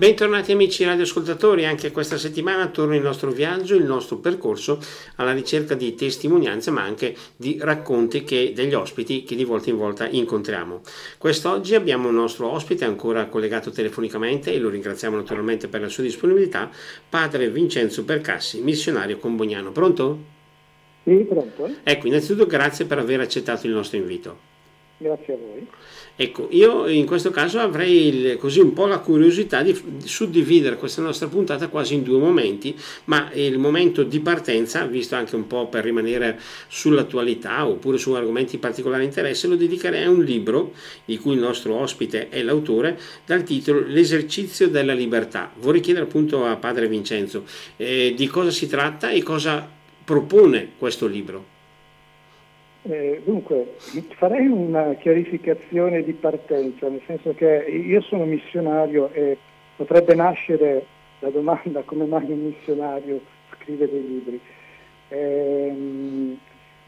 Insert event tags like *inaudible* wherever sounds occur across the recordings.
Bentornati amici radioascoltatori, anche questa settimana torna il nostro viaggio, il nostro percorso alla ricerca di testimonianze ma anche di racconti che, degli ospiti che di volta in volta incontriamo. Quest'oggi abbiamo un nostro ospite ancora collegato telefonicamente e lo ringraziamo naturalmente per la sua disponibilità, padre Vincenzo Percassi, missionario comboniano. Pronto? Sì, pronto. Ecco, innanzitutto grazie per aver accettato il nostro invito. Grazie a voi. Ecco, io in questo caso avrei il, così un po' la curiosità di suddividere questa nostra puntata quasi in due momenti, ma il momento di partenza, visto anche un po' per rimanere sull'attualità oppure su argomenti di particolare interesse, lo dedicherei a un libro di cui il nostro ospite è l'autore, dal titolo L'esercizio della libertà. Vorrei chiedere appunto a padre Vincenzo eh, di cosa si tratta e cosa propone questo libro. Eh, dunque, farei una chiarificazione di partenza, nel senso che io sono missionario e potrebbe nascere la domanda come mai un missionario scrive dei libri. Eh,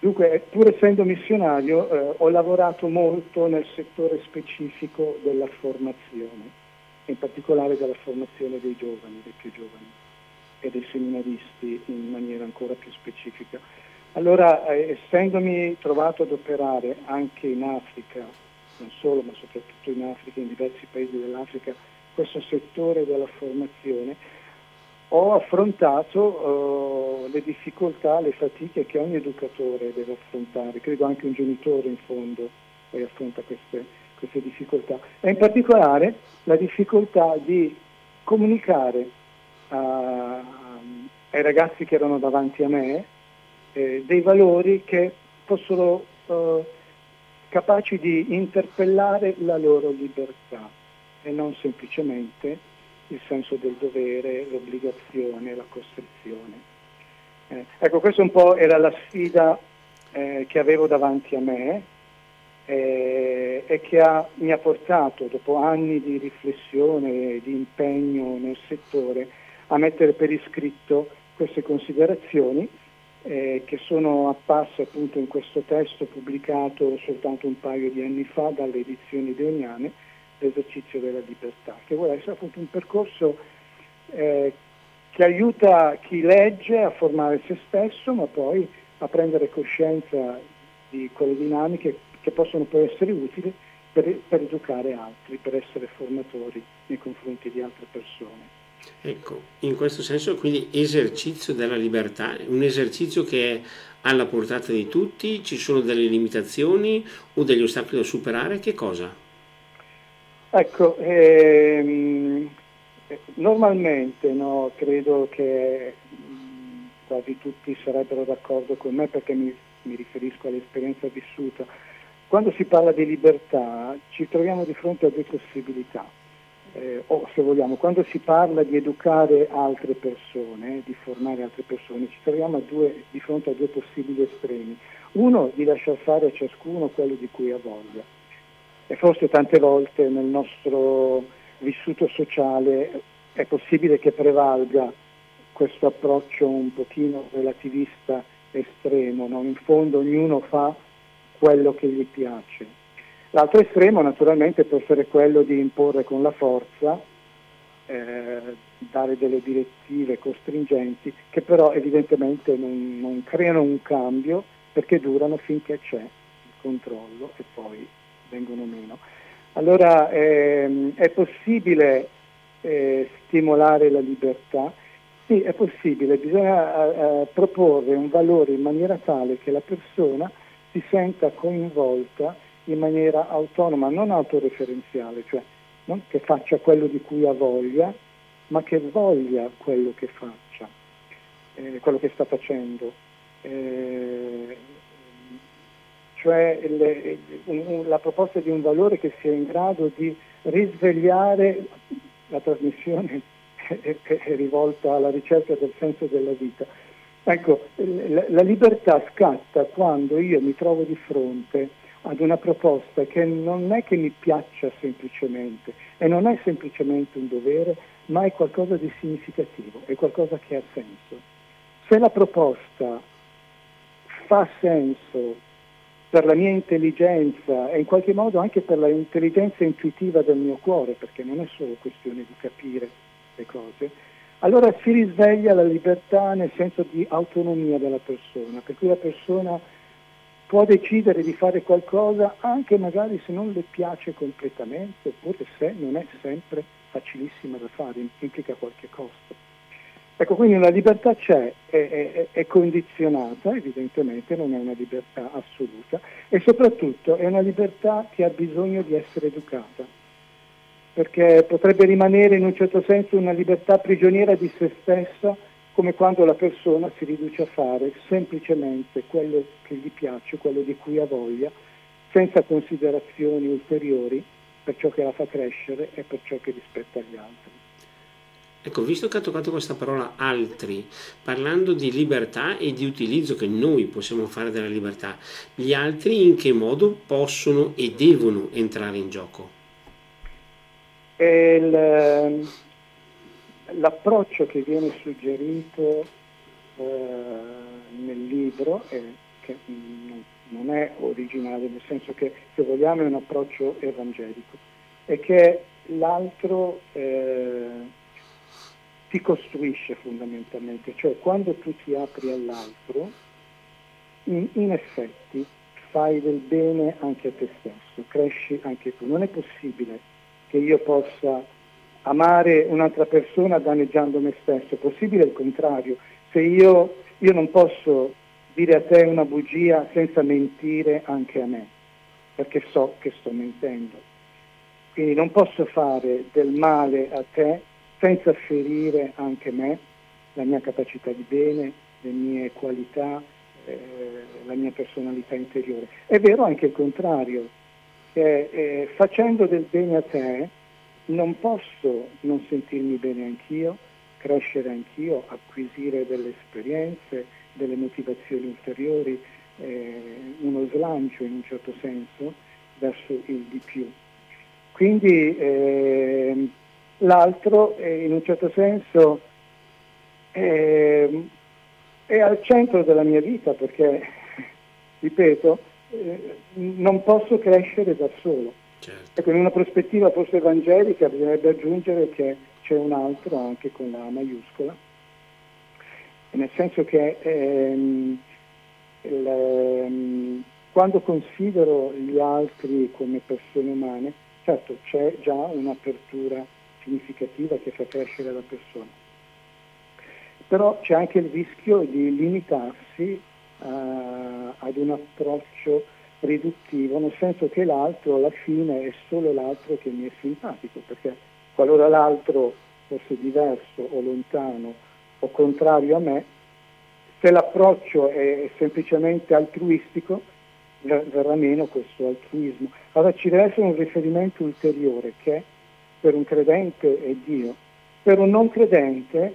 dunque, pur essendo missionario, eh, ho lavorato molto nel settore specifico della formazione, in particolare della formazione dei giovani, dei più giovani e dei seminaristi in maniera ancora più specifica. Allora, eh, essendomi trovato ad operare anche in Africa, non solo, ma soprattutto in Africa, in diversi paesi dell'Africa, questo settore della formazione, ho affrontato eh, le difficoltà, le fatiche che ogni educatore deve affrontare, credo anche un genitore in fondo poi affronta queste, queste difficoltà, e in particolare la difficoltà di comunicare a, ai ragazzi che erano davanti a me, eh, dei valori che fossero eh, capaci di interpellare la loro libertà e non semplicemente il senso del dovere, l'obbligazione, la costrizione. Eh, ecco, questa un po' era la sfida eh, che avevo davanti a me eh, e che ha, mi ha portato, dopo anni di riflessione e di impegno nel settore, a mettere per iscritto queste considerazioni eh, che sono apparse appunto in questo testo pubblicato soltanto un paio di anni fa dalle edizioni deoniane, l'esercizio della libertà, che vuole essere appunto un percorso eh, che aiuta chi legge a formare se stesso, ma poi a prendere coscienza di quelle dinamiche che possono poi essere utili per, per educare altri, per essere formatori nei confronti di altre persone. Ecco, in questo senso quindi esercizio della libertà, un esercizio che è alla portata di tutti, ci sono delle limitazioni o degli ostacoli da superare, che cosa? Ecco, ehm, normalmente no, credo che quasi tutti sarebbero d'accordo con me perché mi, mi riferisco all'esperienza vissuta. Quando si parla di libertà ci troviamo di fronte a due possibilità eh, o se vogliamo, quando si parla di educare altre persone, di formare altre persone, ci troviamo due, di fronte a due possibili estremi. Uno di lasciar fare a ciascuno quello di cui ha voglia. E forse tante volte nel nostro vissuto sociale è possibile che prevalga questo approccio un pochino relativista estremo, no? in fondo ognuno fa quello che gli piace L'altro estremo naturalmente può essere quello di imporre con la forza, eh, dare delle direttive costringenti che però evidentemente non, non, creano un cambio perché durano finché c'è il controllo e poi vengono meno. Allora ehm, è possibile eh, stimolare la libertà? Sì, è possibile, bisogna eh, proporre un valore in maniera tale che la persona si senta coinvolta in maniera autonoma, non autoreferenziale, cioè non che faccia quello di cui ha voglia, ma che voglia quello che faccia, eh, quello che sta facendo. Eh, cioè le, un, la proposta di un valore che sia in grado di risvegliare la trasmissione *laughs* è, è rivolta alla ricerca del senso della vita. Ecco, la libertà scatta quando io mi trovo di fronte ad una proposta che non è che mi piaccia semplicemente e non è semplicemente un dovere, ma è qualcosa di significativo, è qualcosa che ha senso. Se la proposta fa senso per la mia intelligenza e in qualche modo anche per l'intelligenza intuitiva del mio cuore, perché non è solo questione di capire le cose, allora si risveglia la libertà nel senso di autonomia della persona, per cui la persona può decidere di fare qualcosa anche magari se non le piace completamente, oppure se non è sempre facilissima da fare, implica qualche costo. Ecco, quindi una libertà c'è, è, è, è, condizionata, evidentemente non è una libertà assoluta e soprattutto è una libertà che ha bisogno di essere educata, perché potrebbe rimanere in un certo senso una libertà prigioniera di se stessa come quando la persona si riduce a fare semplicemente quello che gli piace, quello di cui ha voglia, senza considerazioni ulteriori per ciò che la fa crescere e per ciò che rispetta gli altri. Ecco, visto che ha toccato questa parola altri, parlando di libertà e di utilizzo che noi possiamo fare della libertà, gli altri in che modo possono e devono entrare in gioco? Il, l'approccio che viene suggerito eh, nel libro, è, che non è originale, nel senso che se vogliamo è un approccio evangelico, è che l'altro eh, ti costruisce fondamentalmente, cioè quando tu ti apri all'altro, in, in effetti fai del bene anche a te stesso, cresci anche tu. Non è possibile che io possa amare un'altra persona danneggiando me stesso, è possibile il contrario. Se io, io non posso dire a te una bugia senza mentire anche a me, perché so che sto mentendo. Quindi non posso fare del male a te senza ferire anche me, la mia capacità di bene, le mie qualità, eh, la mia personalità interiore. È vero anche il contrario, che eh, facendo del bene a te non posso non sentirmi bene anch'io, crescere anch'io, acquisire delle esperienze, delle motivazioni ulteriori, eh, uno slancio in un certo senso verso il di più. Quindi eh, l'altro eh, in un certo senso è, è al centro della mia vita perché, *laughs* ripeto, eh, non posso crescere da solo Certo. Ecco, in una prospettiva forse evangelica bisognerebbe aggiungere che c'è un altro anche con la maiuscola, nel senso che ehm, il, ehm, quando considero gli altri come persone umane, certo c'è già un'apertura significativa che fa crescere la persona, però c'è anche il rischio di limitarsi uh, ad un approccio riduttivo, nel senso che l'altro alla fine è solo l'altro che mi è simpatico, perché qualora l'altro fosse diverso o lontano o contrario a me, se l'approccio è semplicemente altruistico, verrà meno questo altruismo. Allora ci deve essere un riferimento ulteriore che per un credente è Dio, per un non credente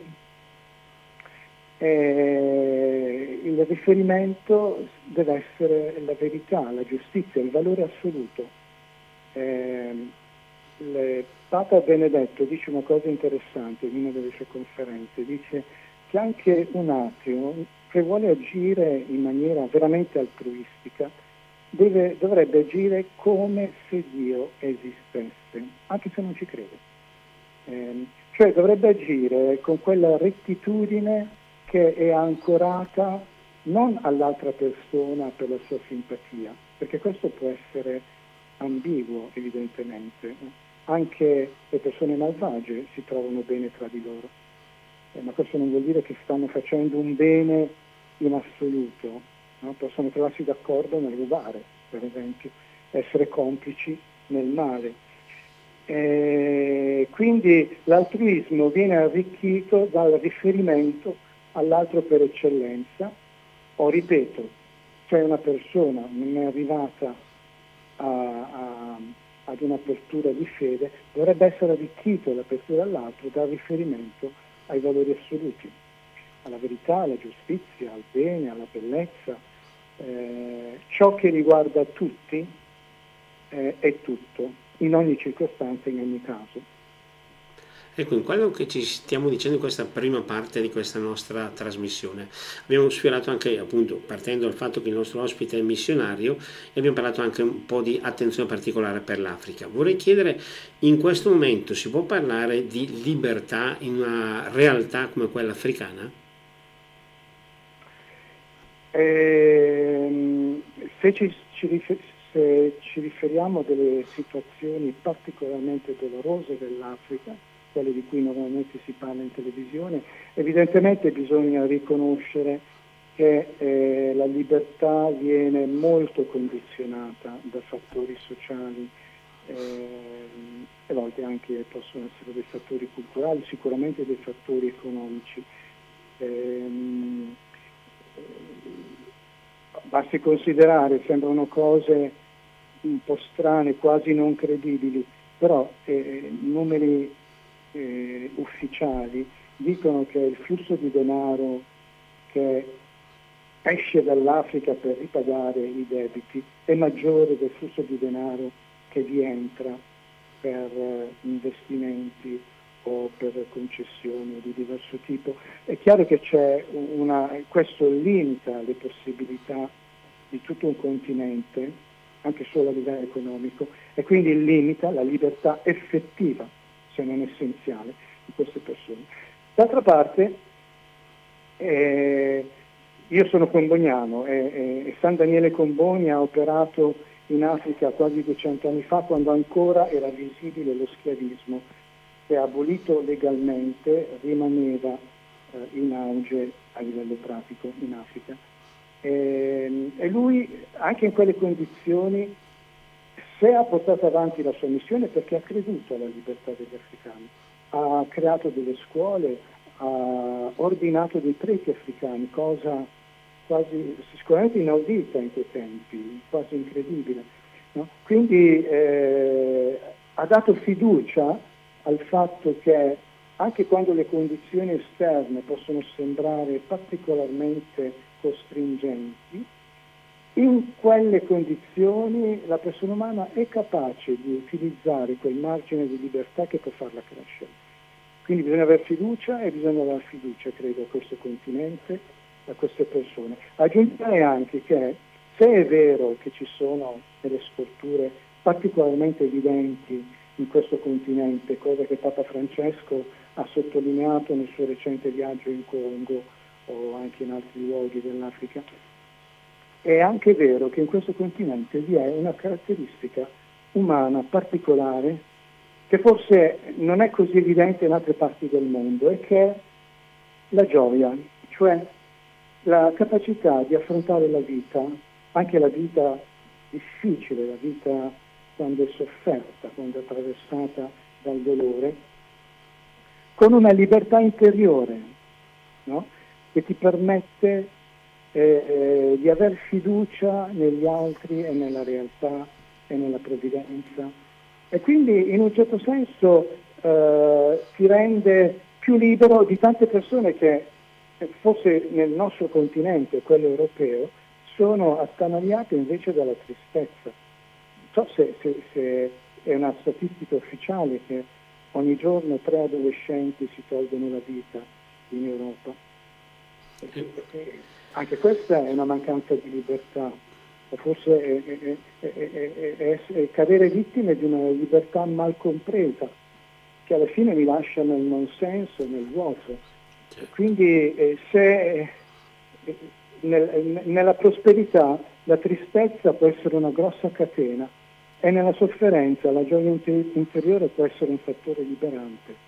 eh, il riferimento deve essere la verità, la giustizia, il valore assoluto. Eh, Papa Benedetto dice una cosa interessante in una delle sue conferenze, dice che anche un ateo che vuole agire in maniera veramente altruistica deve, dovrebbe agire come se Dio esistesse, anche se non ci crede. Eh, cioè dovrebbe agire con quella rettitudine che è ancorata non all'altra persona per la sua simpatia, perché questo può essere ambiguo evidentemente. Anche le persone malvagie si trovano bene tra di loro, eh, ma questo non vuol dire che stanno facendo un bene in assoluto, no? possono trovarsi d'accordo nel rubare, per esempio, essere complici nel male. Eh, quindi l'altruismo viene arricchito dal riferimento all'altro per eccellenza, o ripeto, se una persona non è arrivata a, a, ad un'apertura di fede, dovrebbe essere arricchito l'apertura all'altro dal riferimento ai valori assoluti, alla verità, alla giustizia, al bene, alla bellezza. Eh, ciò che riguarda tutti eh, è tutto, in ogni circostanza, in ogni caso. Ecco, in quello che ci stiamo dicendo in questa prima parte di questa nostra trasmissione, abbiamo sfiorato anche, appunto, partendo dal fatto che il nostro ospite è missionario e abbiamo parlato anche un po' di attenzione particolare per l'Africa. Vorrei chiedere, in questo momento si può parlare di libertà in una realtà come quella africana? Eh, se, ci, ci rifer- se ci riferiamo a delle situazioni particolarmente dolorose dell'Africa, quelle di cui normalmente si parla in televisione, evidentemente bisogna riconoscere che eh, la libertà viene molto condizionata da fattori sociali eh, a volte anche possono essere dei fattori culturali, sicuramente dei fattori economici. Ehm, basti considerare, sembrano cose un po' strane, quasi non credibili, però eh, numeri eh, ufficiali dicono che il flusso di denaro che esce dall'Africa per ripagare i debiti è maggiore del flusso di denaro che vi entra per eh, investimenti o per concessioni di diverso tipo. È chiaro che una, questo limita le possibilità di tutto un continente, anche solo a livello economico, e quindi limita la libertà effettiva, se non essenziale, di queste persone. D'altra parte, eh, io sono comboniano e, e, San Daniele Comboni ha operato in Africa quasi 200 anni fa quando ancora era visibile lo schiavismo che abolito legalmente rimaneva eh, in auge a livello pratico in Africa. E, ehm, e lui anche in quelle condizioni se ha portato avanti la sua missione perché ha creduto alla libertà degli africani, ha creato delle scuole, ha ordinato dei preti africani, cosa quasi sicuramente inaudita in quei tempi, quasi incredibile. No? Quindi eh, ha dato fiducia al fatto che anche quando le condizioni esterne possono sembrare particolarmente costringenti, in quelle condizioni la persona umana è capace di utilizzare quel margine di libertà che può farla crescere. Quindi bisogna avere fiducia e bisogna dare fiducia, credo, a questo continente, a queste persone. Aggiungerei anche che se è vero che ci sono delle storture particolarmente evidenti in questo continente, cosa che Papa Francesco ha sottolineato nel suo recente viaggio in Congo o anche in altri luoghi dell'Africa. È anche vero che in questo continente vi è una caratteristica umana particolare che forse non è così evidente in altre parti del mondo e che è la gioia, cioè la capacità di affrontare la vita, anche la vita difficile, la vita quando è sofferta, quando è attraversata dal dolore, con una libertà interiore no? che ti permette eh, di aver fiducia negli altri e nella realtà e nella provvidenza. E quindi in un certo senso eh, ti rende più libero di tante persone che forse nel nostro continente, quello europeo, sono attanagliate invece dalla tristezza so se, se, se è una statistica ufficiale che ogni giorno tre adolescenti si tolgono la vita in Europa. E anche questa è una mancanza di libertà, o forse è, è, è, è, cadere vittime di una libertà mal compresa, che alla fine mi lascia nel non senso, nel vuoto. Quindi eh, se eh, nel, nella prosperità la tristezza può essere una grossa catena e nella sofferenza la gioia interiore può essere un fattore liberante.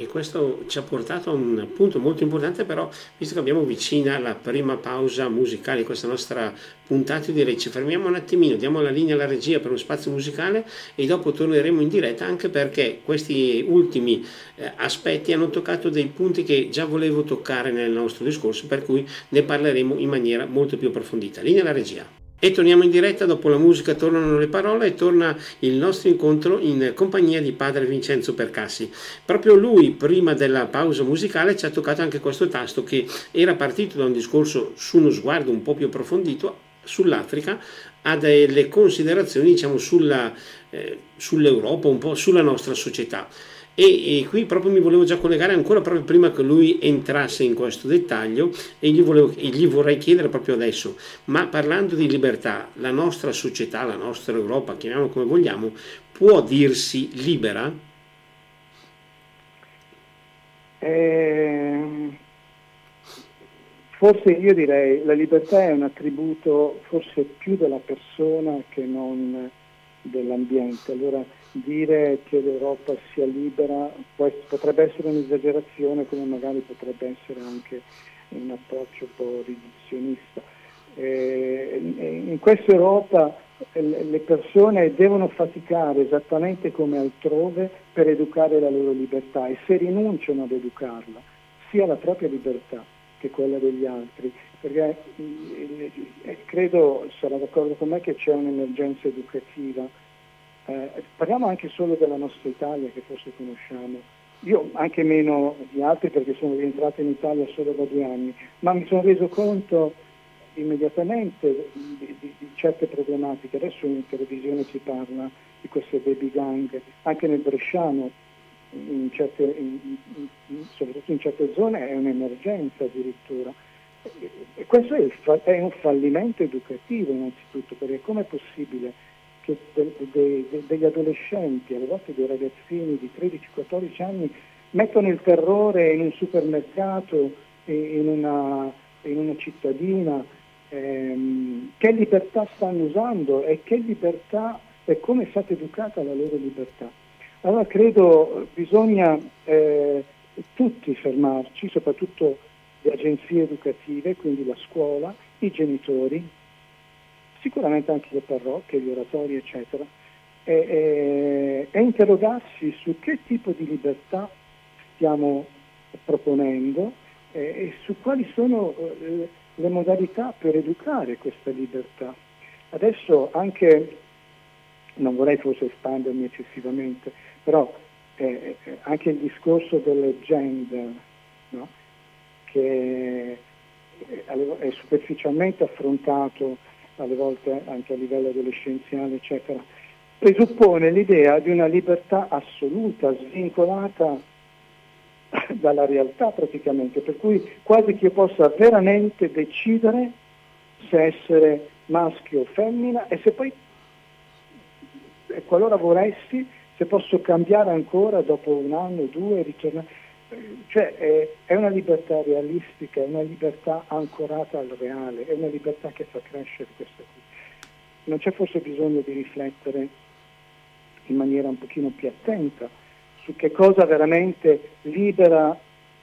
E questo ci ha portato a un punto molto importante, però, visto che abbiamo vicina la prima pausa musicale di questa nostra puntata, direi ci fermiamo un attimino, diamo la linea alla regia per uno spazio musicale e dopo torneremo in diretta anche perché questi ultimi eh, aspetti hanno toccato dei punti che già volevo toccare nel nostro discorso, per cui ne parleremo in maniera molto più approfondita. Linea alla regia. E torniamo in diretta, dopo la musica tornano le parole e torna il nostro incontro in compagnia di padre Vincenzo Percassi. Proprio lui, prima della pausa musicale, ci ha toccato anche questo tasto che era partito da un discorso su uno sguardo un po' più approfondito sull'Africa, ha delle considerazioni diciamo, sulla, eh, sull'Europa, un po' sulla nostra società. E, e, qui proprio mi volevo già collegare ancora proprio prima che lui entrasse in questo dettaglio e gli, volevo, e gli vorrei chiedere proprio adesso, ma parlando di libertà, la nostra società, la nostra Europa, chiamiamola come vogliamo, può dirsi libera? Eh, forse io direi la libertà è un attributo forse più della persona che non dell'ambiente. Allora dire che l'Europa sia libera potrebbe essere un'esagerazione come magari potrebbe essere anche un approccio un po' riduzionista. Eh, in questa Europa le persone devono faticare esattamente come altrove per educare la loro libertà e se rinunciano ad educarla, sia la propria libertà che quella degli altri, perché eh, credo, sarà d'accordo con me, che c'è un'emergenza educativa eh, parliamo anche solo della nostra Italia che forse conosciamo. Io anche meno di altri perché sono rientrato in Italia solo da due anni, ma mi sono reso conto immediatamente di, di, di certe problematiche. Adesso in televisione si parla di queste baby gang, anche nel Bresciano, in certe, in, in, soprattutto in certe zone è un'emergenza addirittura. E questo è, è un fallimento educativo innanzitutto, perché com'è possibile de, de, de, degli adolescenti, alle volte dei ragazzini di 13-14 anni, mettono il terrore in un supermercato, in una, in una cittadina, ehm, che libertà stanno usando e che libertà e come è stata educata la loro libertà. Allora credo bisogna eh, tutti fermarci, soprattutto le agenzie educative, quindi la scuola, i genitori, sicuramente anche le parrocchie, gli oratori, eccetera, e, e, e interrogarsi su che tipo di libertà stiamo proponendo e, e su quali sono eh, le modalità per educare questa libertà. Adesso anche, non vorrei forse espandermi eccessivamente, però eh, eh anche il discorso del gender, no? che è superficialmente affrontato alle volte anche a livello adolescenziale, eccetera, presuppone l'idea di una libertà assoluta, svincolata *laughs* dalla realtà praticamente, per cui quasi che io possa veramente decidere se essere maschio o femmina e se poi, e qualora vorresti, se posso cambiare ancora dopo un anno o due, ritornare cioè è, è, una libertà realistica, è una libertà ancorata al reale, è una libertà che fa crescere questa qui. Non c'è forse bisogno di riflettere in maniera un pochino più attenta su che cosa veramente libera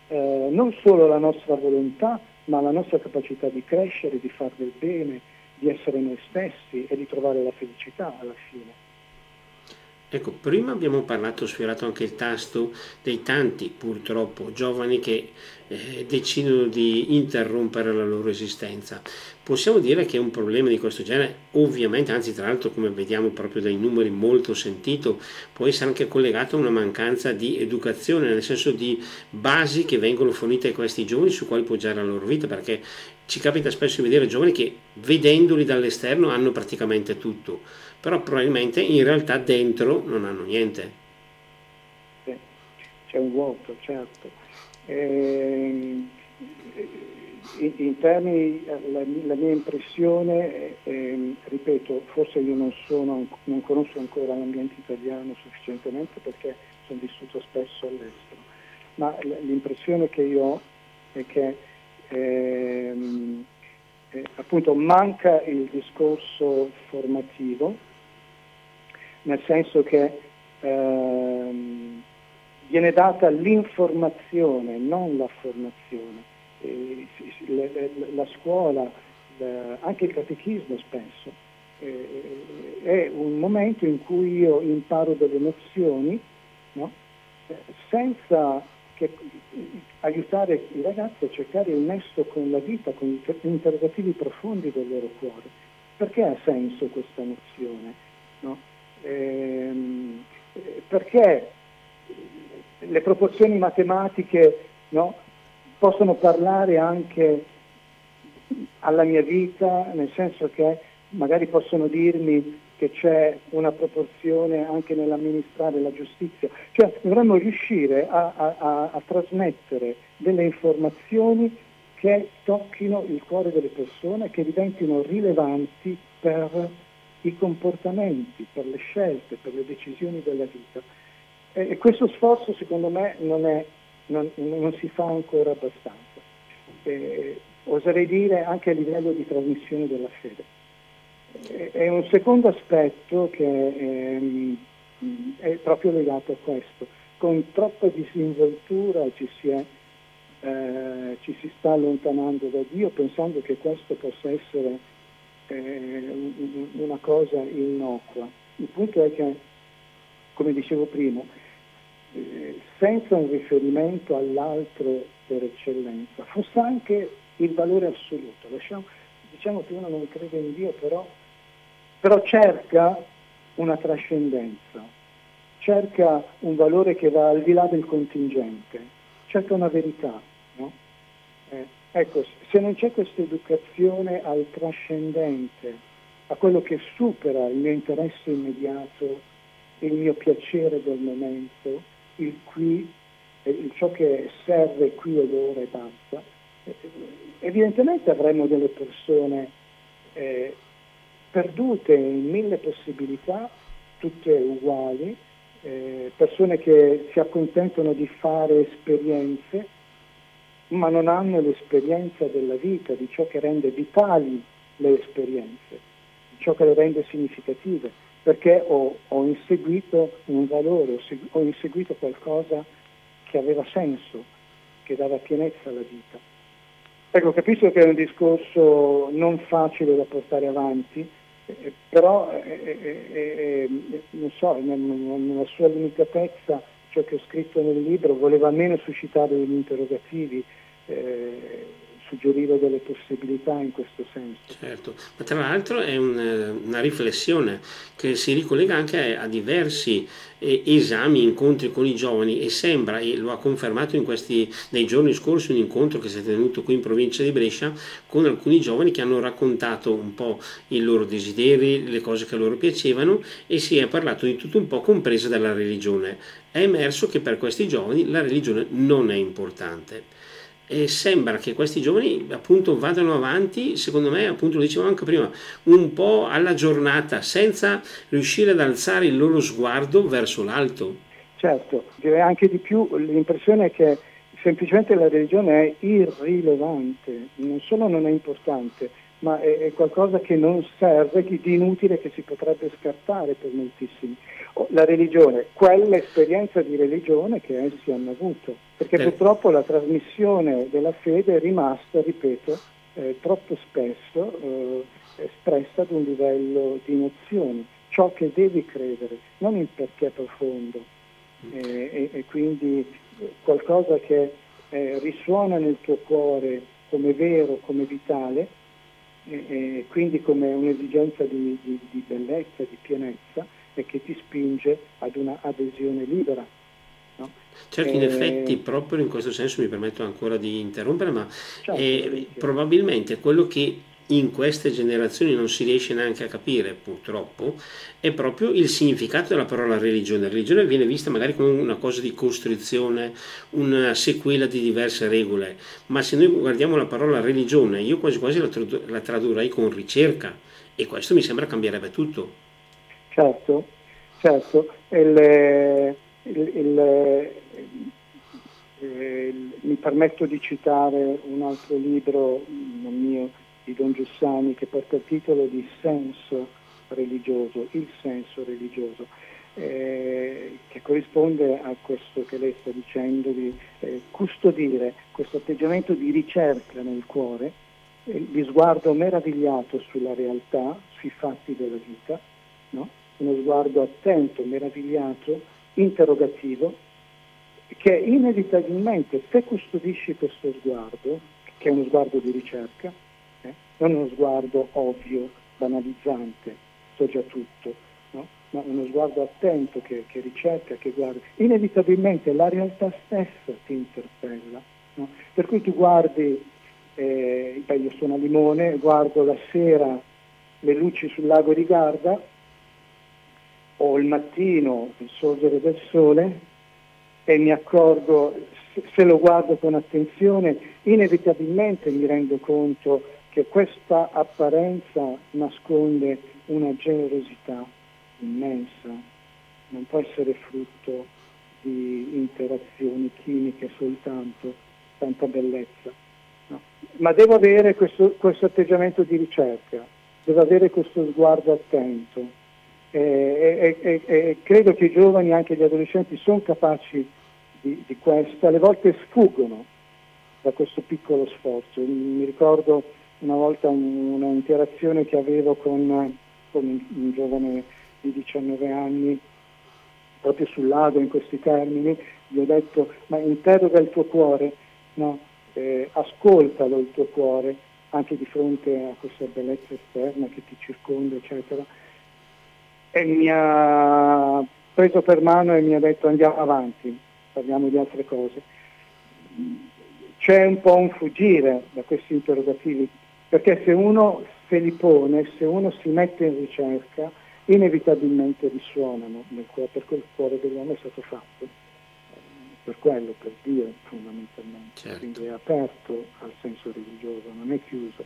eh, non solo la nostra volontà, ma la nostra capacità di crescere, di fare del bene, di essere noi stessi e di trovare la felicità alla fine. Ecco, prima abbiamo parlato, sfiorato anche il tasto dei tanti purtroppo giovani che eh, decidono di interrompere la loro esistenza. Possiamo dire che un problema di questo genere, ovviamente, anzi tra l'altro come vediamo proprio dai numeri molto sentito, può essere anche collegato a una mancanza di educazione, nel senso di basi che vengono fornite a questi giovani su quali poggiare la loro vita, perché ci capita spesso di vedere giovani che vedendoli dall'esterno hanno praticamente tutto però probabilmente in realtà dentro non hanno niente. C'è un vuoto, certo. Eh, in, in, termini, la, la mia impressione, eh, ripeto, forse io non, sono, non conosco ancora l'ambiente italiano sufficientemente perché sono vissuto spesso all'estero, ma l'impressione che io ho è che ehm, eh, appunto manca il discorso formativo nel senso che ehm, viene data l'informazione, non la formazione. E, le, le, la scuola, la, anche il catechismo spesso, eh, è un momento in cui io imparo delle nozioni no? senza che, aiutare i ragazzi a cercare il nesto con la vita, con gli interrogativi profondi del loro cuore. Perché ha senso questa nozione? No? Ehm, perché le proporzioni matematiche no, possono parlare anche alla mia vita, nel senso che magari possono dirmi che c'è una proporzione anche nell'amministrare la giustizia, cioè dovremmo riuscire a, a, a trasmettere delle informazioni che tocchino il cuore delle persone, che diventino rilevanti per i comportamenti, per le scelte, per le decisioni della vita. E questo sforzo secondo me non, è, non, non si fa ancora abbastanza. Eh, oserei dire anche a livello di trasmissione della fede. È un secondo aspetto che ehm, è proprio legato a questo. Con troppa disinvoltura ci si, è, eh, ci si sta allontanando da Dio pensando che questo possa essere eh, una cosa innocua. Il punto è che, come dicevo prima, eh, senza un riferimento all'altro per eccellenza, fosse anche il valore assoluto. Lasciamo, diciamo che uno non crede in Dio, però, però cerca una trascendenza, cerca un valore che va al di là del contingente, cerca una verità. No? Eh, ecco, se non c'è questa educazione al trascendente, a quello che supera il mio interesse immediato, il mio piacere del momento, il qui, ciò che serve qui ed ora e basta, evidentemente avremo delle persone eh, perdute in mille possibilità, tutte uguali, eh, persone che si accontentano di fare esperienze, ma non hanno l'esperienza della vita, di ciò che rende vitali le esperienze, di ciò che le rende significative, perché ho, ho inseguito un valore, ho, segu- ho inseguito qualcosa che aveva senso, che dava pienezza alla vita. Ecco, capisco che è un discorso non facile da portare avanti, eh, però eh, eh, eh, eh non so, nella sua limitatezza ciò che ho scritto nel libro voleva almeno suscitare degli interrogativi eh, suggerire delle possibilità in questo senso. Certo, ma tra l'altro è un, una riflessione che si ricollega anche a, a diversi eh, esami, incontri con i giovani e sembra, e lo ha confermato in questi, nei giorni scorsi un incontro che si è tenuto qui in provincia di Brescia con alcuni giovani che hanno raccontato un po' i loro desideri, le cose che loro piacevano e si è parlato di tutto un po' compresa dalla religione. È emerso che per questi giovani la religione non è importante e sembra che questi giovani appunto vadano avanti, secondo me, appunto lo dicevo anche prima, un po' alla giornata, senza riuscire ad alzare il loro sguardo verso l'alto. Certo, direi anche di più, l'impressione è che semplicemente la religione è irrilevante, non solo non è importante, ma è, è qualcosa che non serve, di inutile che si potrebbe scartare per moltissimi. La religione, quell'esperienza di religione che essi hanno avuto, perché eh. purtroppo la trasmissione della fede è rimasta, ripeto, eh, troppo spesso eh, espressa ad un livello di nozioni, ciò che devi credere, non il perché profondo, e, e, quindi qualcosa che eh, risuona nel tuo cuore come vero, come vitale, e, quindi come un'esigenza di, di, di bellezza, di pienezza, e che ti spinge ad una adesione libera. No? Certo, in eh, effetti, proprio in questo senso mi permetto ancora di interrompere, ma certo, eh, probabilmente quello che in queste generazioni non si riesce neanche a capire, purtroppo, è proprio il significato della parola religione. La religione viene vista magari come una cosa di costrizione, una sequela di diverse regole, ma se noi guardiamo la parola religione, io quasi quasi la, la tradurrei con ricerca e questo mi sembra cambierebbe tutto. Certo, certo. Il, il, il, mi permetto di citare un altro libro, mio, di Don Giussani, che porta il titolo di Senso religioso, il senso religioso, eh, che corrisponde a questo che lei sta dicendo di eh, custodire questo atteggiamento di ricerca nel cuore, eh, di sguardo meravigliato sulla realtà, sui fatti della vita, no? uno sguardo attento, meravigliato, interrogativo, che inevitabilmente se custodisci questo sguardo, che è uno sguardo di ricerca, non uno sguardo ovvio, banalizzante, so già tutto, no? ma uno sguardo attento che, che, ricerca, che guarda, inevitabilmente la realtà stessa ti interpella. No? Per cui tu guardi, eh, io sono a Limone, guardo la sera le luci sul lago di Garda, o il mattino il sorgere del sole e mi accorgo, se lo guardo con attenzione, inevitabilmente mi rendo conto che questa apparenza nasconde una generosità immensa, non può essere frutto di interazioni chimiche soltanto, tanta bellezza. No. Ma devo avere questo, questo, atteggiamento di ricerca, devo avere questo sguardo attento e, e, e credo che i giovani, anche gli adolescenti, sono capaci di, di questo, alle volte sfuggono da questo piccolo sforzo. Mi ricordo una volta un'interazione che avevo con, con un giovane di 19 anni proprio sul lago in questi termini, gli ho detto ma interroga il tuo cuore, no? eh, ascoltalo il tuo cuore anche di fronte a questa bellezza esterna che ti circonda, eccetera. E mi ha preso per mano e mi ha detto andiamo avanti, parliamo di altre cose. C'è un po' un fuggire da questi interrogativi, perché se uno se li pone, se uno si mette in ricerca, inevitabilmente risuonano nel cuore, perché il cuore dell'uomo è stato fatto per quello, per Dio fondamentalmente, certo. quindi è aperto al senso religioso, non è chiuso.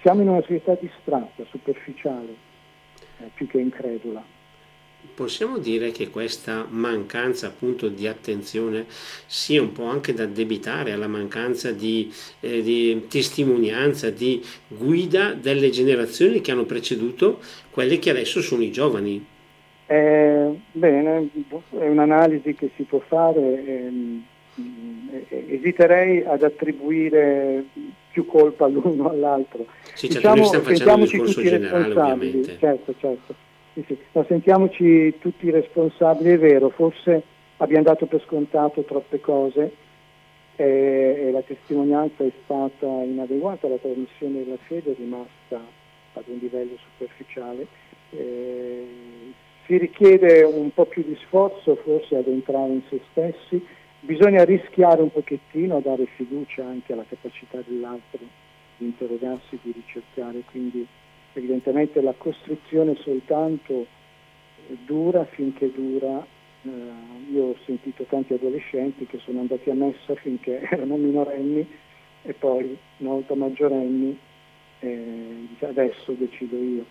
Siamo in una società distratta, superficiale, eh, più che incredula. Possiamo dire che questa mancanza appunto di attenzione sia un po' anche da debitare alla mancanza di, eh, di testimonianza, di guida delle generazioni che hanno preceduto quelle che adesso sono i giovani. Eh, bene, è un'analisi che si può fare. Ehm, eh, esiterei ad attribuire più colpa all'uno all'altro. Sì, certo, diciamo, noi stiamo facendo un discorso generale ovviamente. Certo, certo sì, sì. No, sentiamoci tutti responsabili, è vero, forse abbiamo dato per scontato troppe cose e, e la testimonianza è stata inadeguata, la trasmissione della fede è rimasta ad un livello superficiale. Eh, si richiede un po' più di sforzo forse ad entrare in se stessi, bisogna rischiare un pochettino, dare fiducia anche alla capacità dell'altro di interrogarsi, di ricercare, quindi evidentemente la costruzione soltanto dura finché dura. Eh, io ho sentito tanti adolescenti che sono andati a messa finché *laughs* erano minorenni e poi una volta maggiorenni eh, adesso decido io.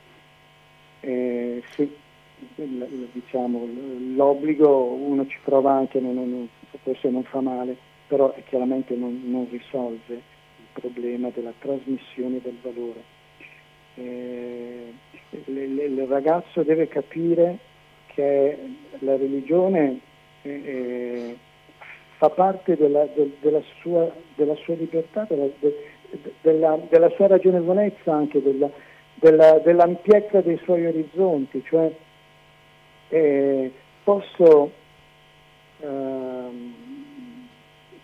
Eh, sì, diciamo, l'obbligo uno ci prova anche, non, non, forse non fa male, però chiaramente non, non risolve il problema della trasmissione del valore eh, il ragazzo deve capire che la religione eh, eh, fa parte della, de, della, sua, della, sua, libertà, della, de, della, sua ragionevolezza anche, dell'ampiezza dei suoi orizzonti, cioè eh, posso, ehm,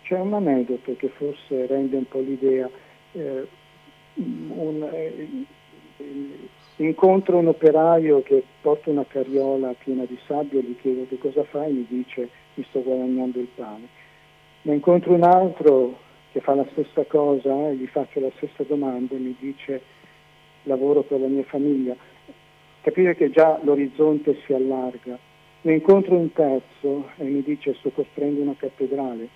c'è un aneddoto che forse rende un po' l'idea, eh, un, eh, incontro un operaio che porta una carriola piena di sabbia, gli chiedo che cosa fai, mi dice mi sto guadagnando il pane. Ne incontro un altro che fa la stessa cosa, gli faccio la stessa domanda e mi dice lavoro per la mia famiglia. Capire che già l'orizzonte si allarga. Ne incontro un terzo e mi dice sto costruendo una cattedrale.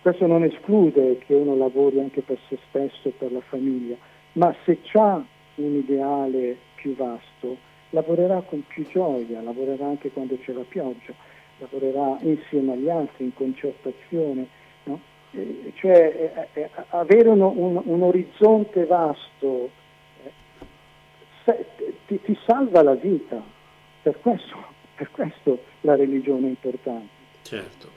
Questo non esclude che uno lavori anche per se stesso e per la famiglia, ma se c'ha un ideale più vasto, lavorerà con più gioia, lavorerà anche quando c'è la pioggia, lavorerà insieme agli altri, in concertazione. No? Eh, cioè eh, avere un, un, un, orizzonte vasto eh, ti, ti, salva la vita, per questo, per questo la religione è importante. Certo.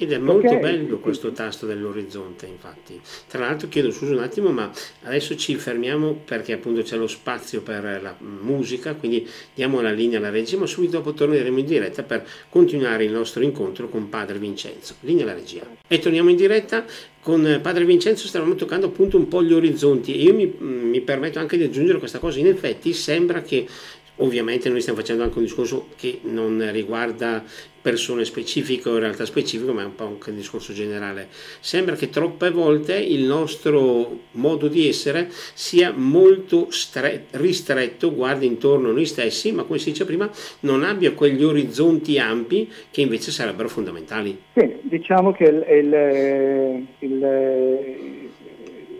Ed è molto okay. bello questo tasto dell'orizzonte, infatti. Tra l'altro chiedo scusa un attimo, ma adesso ci fermiamo perché appunto c'è lo spazio per la musica, quindi diamo la linea alla regia, ma subito dopo torneremo in diretta per continuare il nostro incontro con Padre Vincenzo. Linea alla regia. E torniamo in diretta con Padre Vincenzo stavamo toccando appunto un po' gli orizzonti e io mi, mi, permetto anche di aggiungere questa cosa, in effetti sembra che Ovviamente noi stiamo facendo anche un discorso che non riguarda persone specifiche o realtà specifiche, ma è un po' anche un discorso generale. Sembra che troppe volte il nostro modo di essere sia molto stre- ristretto, guardi intorno a noi stessi, ma come si dice prima, non abbia quegli orizzonti ampi che invece sarebbero fondamentali. Sì, diciamo che il, il, il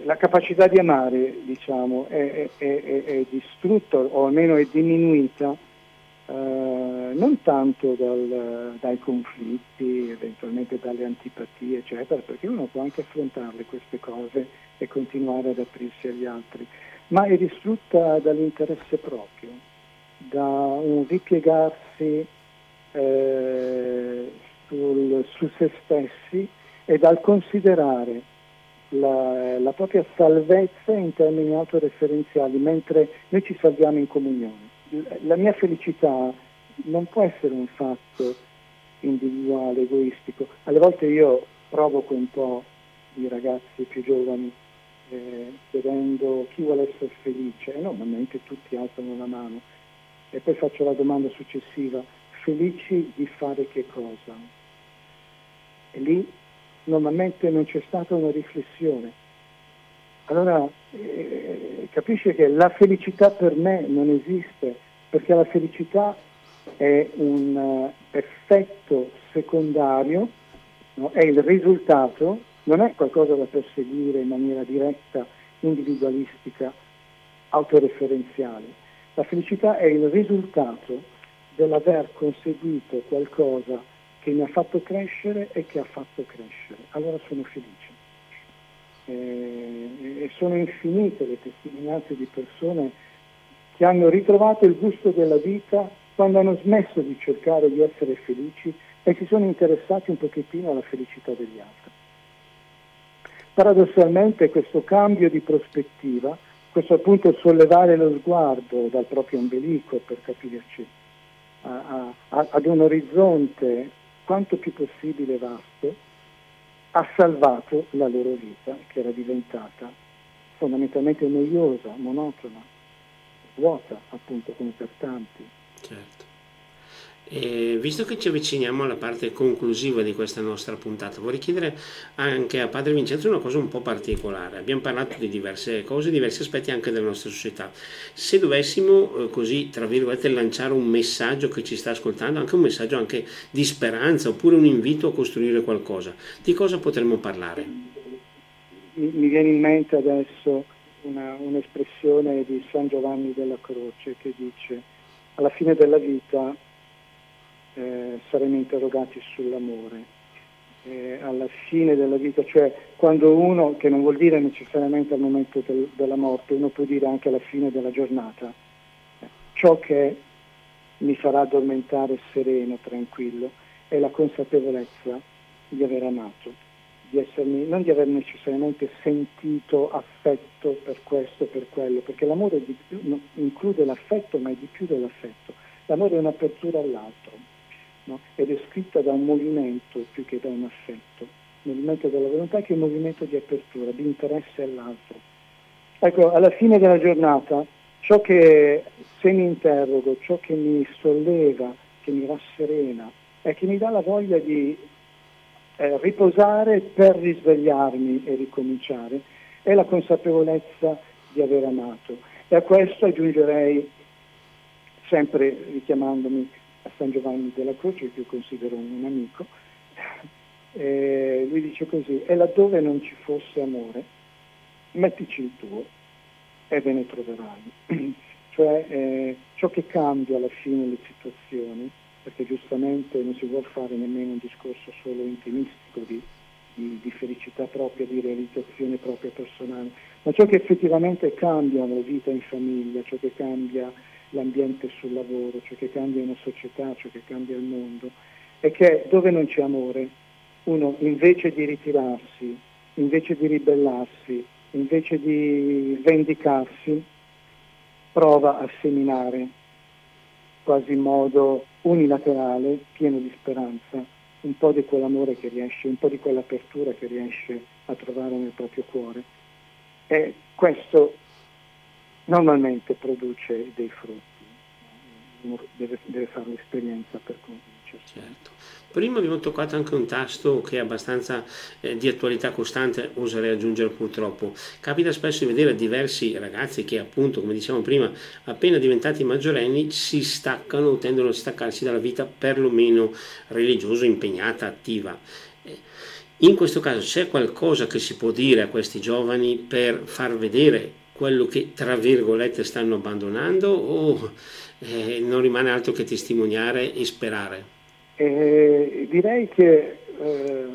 la capacità di amare diciamo, è, è, è, è, distrutta o almeno è diminuita eh, non tanto dal, dai conflitti, eventualmente dalle antipatie, eccetera, perché uno può anche affrontarle queste cose e continuare ad aprirsi agli altri, ma è distrutta dall'interesse proprio, da un ripiegarsi eh, sul, su se stessi e dal considerare la, la, propria salvezza in termini autoreferenziali, mentre noi ci salviamo in comunione. La mia felicità non può essere un fatto individuale, egoistico. Alle volte io provoco un po' i ragazzi più giovani eh, chiedendo chi vuole essere felice e normalmente tutti alzano la mano e poi faccio la domanda successiva, felici di fare che cosa? E lì normalmente non c'è stata una riflessione. Allora eh, capisce che la felicità per me non esiste, perché la felicità è un uh, effetto secondario, no? è il risultato, non è qualcosa da perseguire in maniera diretta, individualistica, autoreferenziale. La felicità è il risultato dell'aver conseguito qualcosa che mi ha fatto crescere e che ha fatto crescere. Allora sono felice. Eh, e sono infinite le testimonianze di persone che hanno ritrovato il gusto della vita quando hanno smesso di cercare di essere felici e si sono interessati un pochettino alla felicità degli altri. Paradossalmente questo cambio di prospettiva, questo appunto sollevare lo sguardo dal proprio ombelico per capirci, a, a, ad un orizzonte quanto più possibile vasto, ha salvato la loro vita, che era diventata fondamentalmente noiosa, monotona, vuota, appunto, come per tanti. Certo. E visto che ci avviciniamo alla parte conclusiva di questa nostra puntata, vorrei chiedere anche a Padre Vincenzo una cosa un po' particolare. Abbiamo parlato di diverse cose, diversi aspetti anche della nostra società. Se dovessimo eh, così, tra virgolette, lanciare un messaggio che ci sta ascoltando, anche un messaggio anche di speranza oppure un invito a costruire qualcosa, di cosa potremmo parlare? Mi, mi viene in mente adesso una, un'espressione di San Giovanni della Croce che dice alla fine della vita eh, saremo interrogati sull'amore. Eh, alla fine della vita, cioè quando uno, che non vuol dire necessariamente al momento del, della morte, uno può dire anche alla fine della giornata, ciò che mi farà addormentare sereno, tranquillo, è la consapevolezza di aver amato, di essermi, non di aver necessariamente sentito affetto per questo, per quello, perché l'amore di, include l'affetto, ma è di più dell'affetto. L'amore è un'apertura all'altro no? ed è scritta da un movimento più che da un affetto, il movimento della volontà che è un movimento di apertura, di interesse all'altro. Ecco, alla fine della giornata, ciò che se mi interrogo, ciò che mi solleva, che mi rasserena, è che mi dà la voglia di eh, riposare per risvegliarmi e ricominciare, è la consapevolezza di aver amato. E a questo aggiungerei, sempre richiamandomi a San Giovanni della Croce, che io considero un amico, *laughs* e lui dice così, e laddove non ci fosse amore, mettici il tuo e ve ne troverai. *clears throat* cioè eh, ciò che cambia alla fine le situazioni, perché giustamente non si vuole fare nemmeno un discorso solo intimistico di, di, di felicità propria, di realizzazione propria personale, ma ciò che effettivamente cambia la vita in famiglia, ciò che cambia l'ambiente sul lavoro, ciò che cambia una società, ciò che cambia il mondo, è che dove non c'è amore, uno invece di ritirarsi, invece di ribellarsi, invece di vendicarsi, prova a seminare quasi in modo unilaterale, pieno di speranza, un po' di quell'amore che riesce, un po' di quell'apertura che riesce a trovare nel proprio cuore. E questo normalmente produce dei frutti, deve, deve fare l'esperienza per convincere. Certo. Prima abbiamo toccato anche un tasto che è abbastanza eh, di attualità costante, oserei aggiungere purtroppo. Capita spesso di vedere diversi ragazzi che appunto, come dicevamo prima, appena diventati maggiorenni si staccano o tendono a staccarsi dalla vita perlomeno religiosa, impegnata, attiva. Eh, in questo caso c'è qualcosa che si può dire a questi giovani per far vedere quello che tra virgolette stanno abbandonando o eh, non rimane altro che testimoniare e sperare? Eh, direi che eh,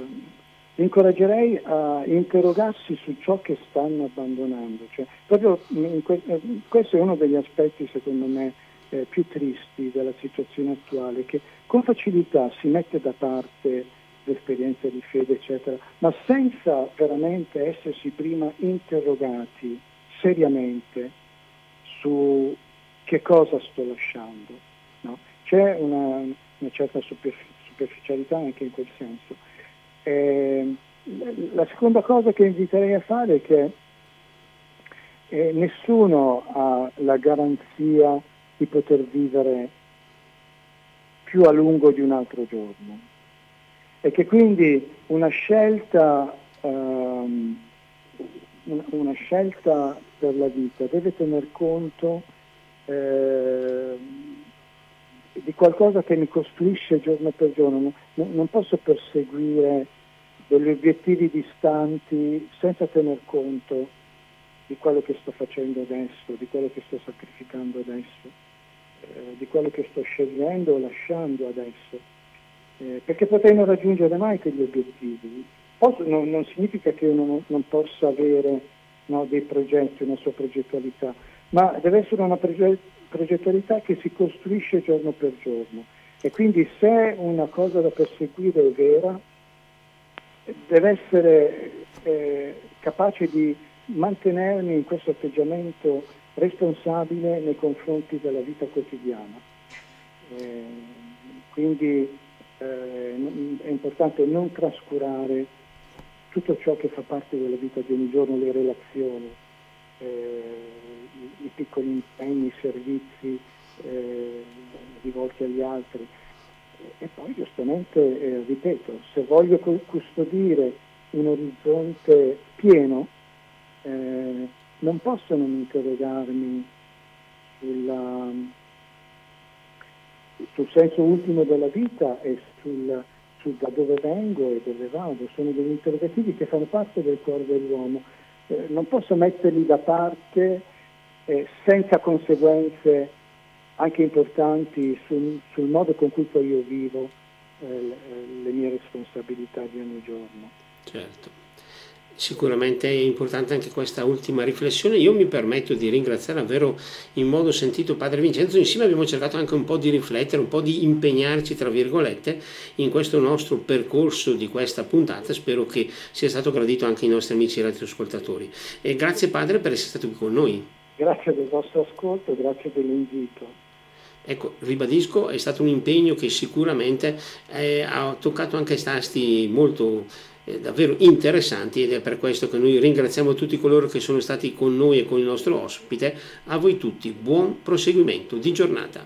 incoraggerei a interrogarsi su ciò che stanno abbandonando. Cioè, que- eh, questo è uno degli aspetti, secondo me, eh, più tristi della situazione attuale, che con facilità si mette da parte l'esperienza di fede, eccetera, ma senza veramente essersi prima interrogati seriamente su che cosa sto lasciando. No? C'è una, una certa superficialità anche in quel senso. Eh, la seconda cosa che inviterei a fare è che eh, nessuno ha la garanzia di poter vivere più a lungo di un altro giorno e che quindi una scelta, um, una scelta per la vita deve tener conto eh, di qualcosa che mi costruisce giorno per giorno. Non, non posso perseguire degli obiettivi distanti senza tener conto di quello che sto facendo adesso, di quello che sto sacrificando adesso, eh, di quello che sto scegliendo o lasciando adesso. Eh, perché potrei non raggiungere mai quegli obiettivi. Posso, non, non, significa che uno non, non possa avere no, dei progetti, una sua progettualità, ma deve essere una progettualità che si costruisce giorno per giorno e quindi se una cosa da perseguire è vera, deve essere eh, capace di mantenermi in questo atteggiamento responsabile nei confronti della vita quotidiana. Eh, quindi eh, è importante non trascurare tutto ciò che fa parte della vita di ogni giorno, le relazioni, eh, i, piccoli impegni, i servizi eh, rivolti agli altri. E poi giustamente, eh, ripeto, se voglio custodire un orizzonte pieno, eh, non posso non interrogarmi sulla, sul senso ultimo della vita e sul, sul da dove vengo e dove vado. Sono degli interrogativi che fanno parte del cuore dell'uomo eh, non posso metterli da parte eh, senza conseguenze anche importanti sul, sul, modo con cui poi io vivo eh, le mie responsabilità di ogni giorno. Certo. Sicuramente è importante anche questa ultima riflessione. Io mi permetto di ringraziare davvero in modo sentito Padre Vincenzo. Insieme abbiamo cercato anche un po' di riflettere, un po' di impegnarci, tra virgolette, in questo nostro percorso di questa puntata. Spero che sia stato gradito anche ai nostri amici radioascoltatori. E grazie Padre per essere stato qui con noi. Grazie del vostro ascolto, grazie dell'invito. Ecco, ribadisco, è stato un impegno che sicuramente eh, ha toccato anche tasti molto eh, davvero interessanti ed è per questo che noi ringraziamo tutti coloro che sono stati con noi e con il nostro ospite. A voi tutti buon proseguimento di giornata.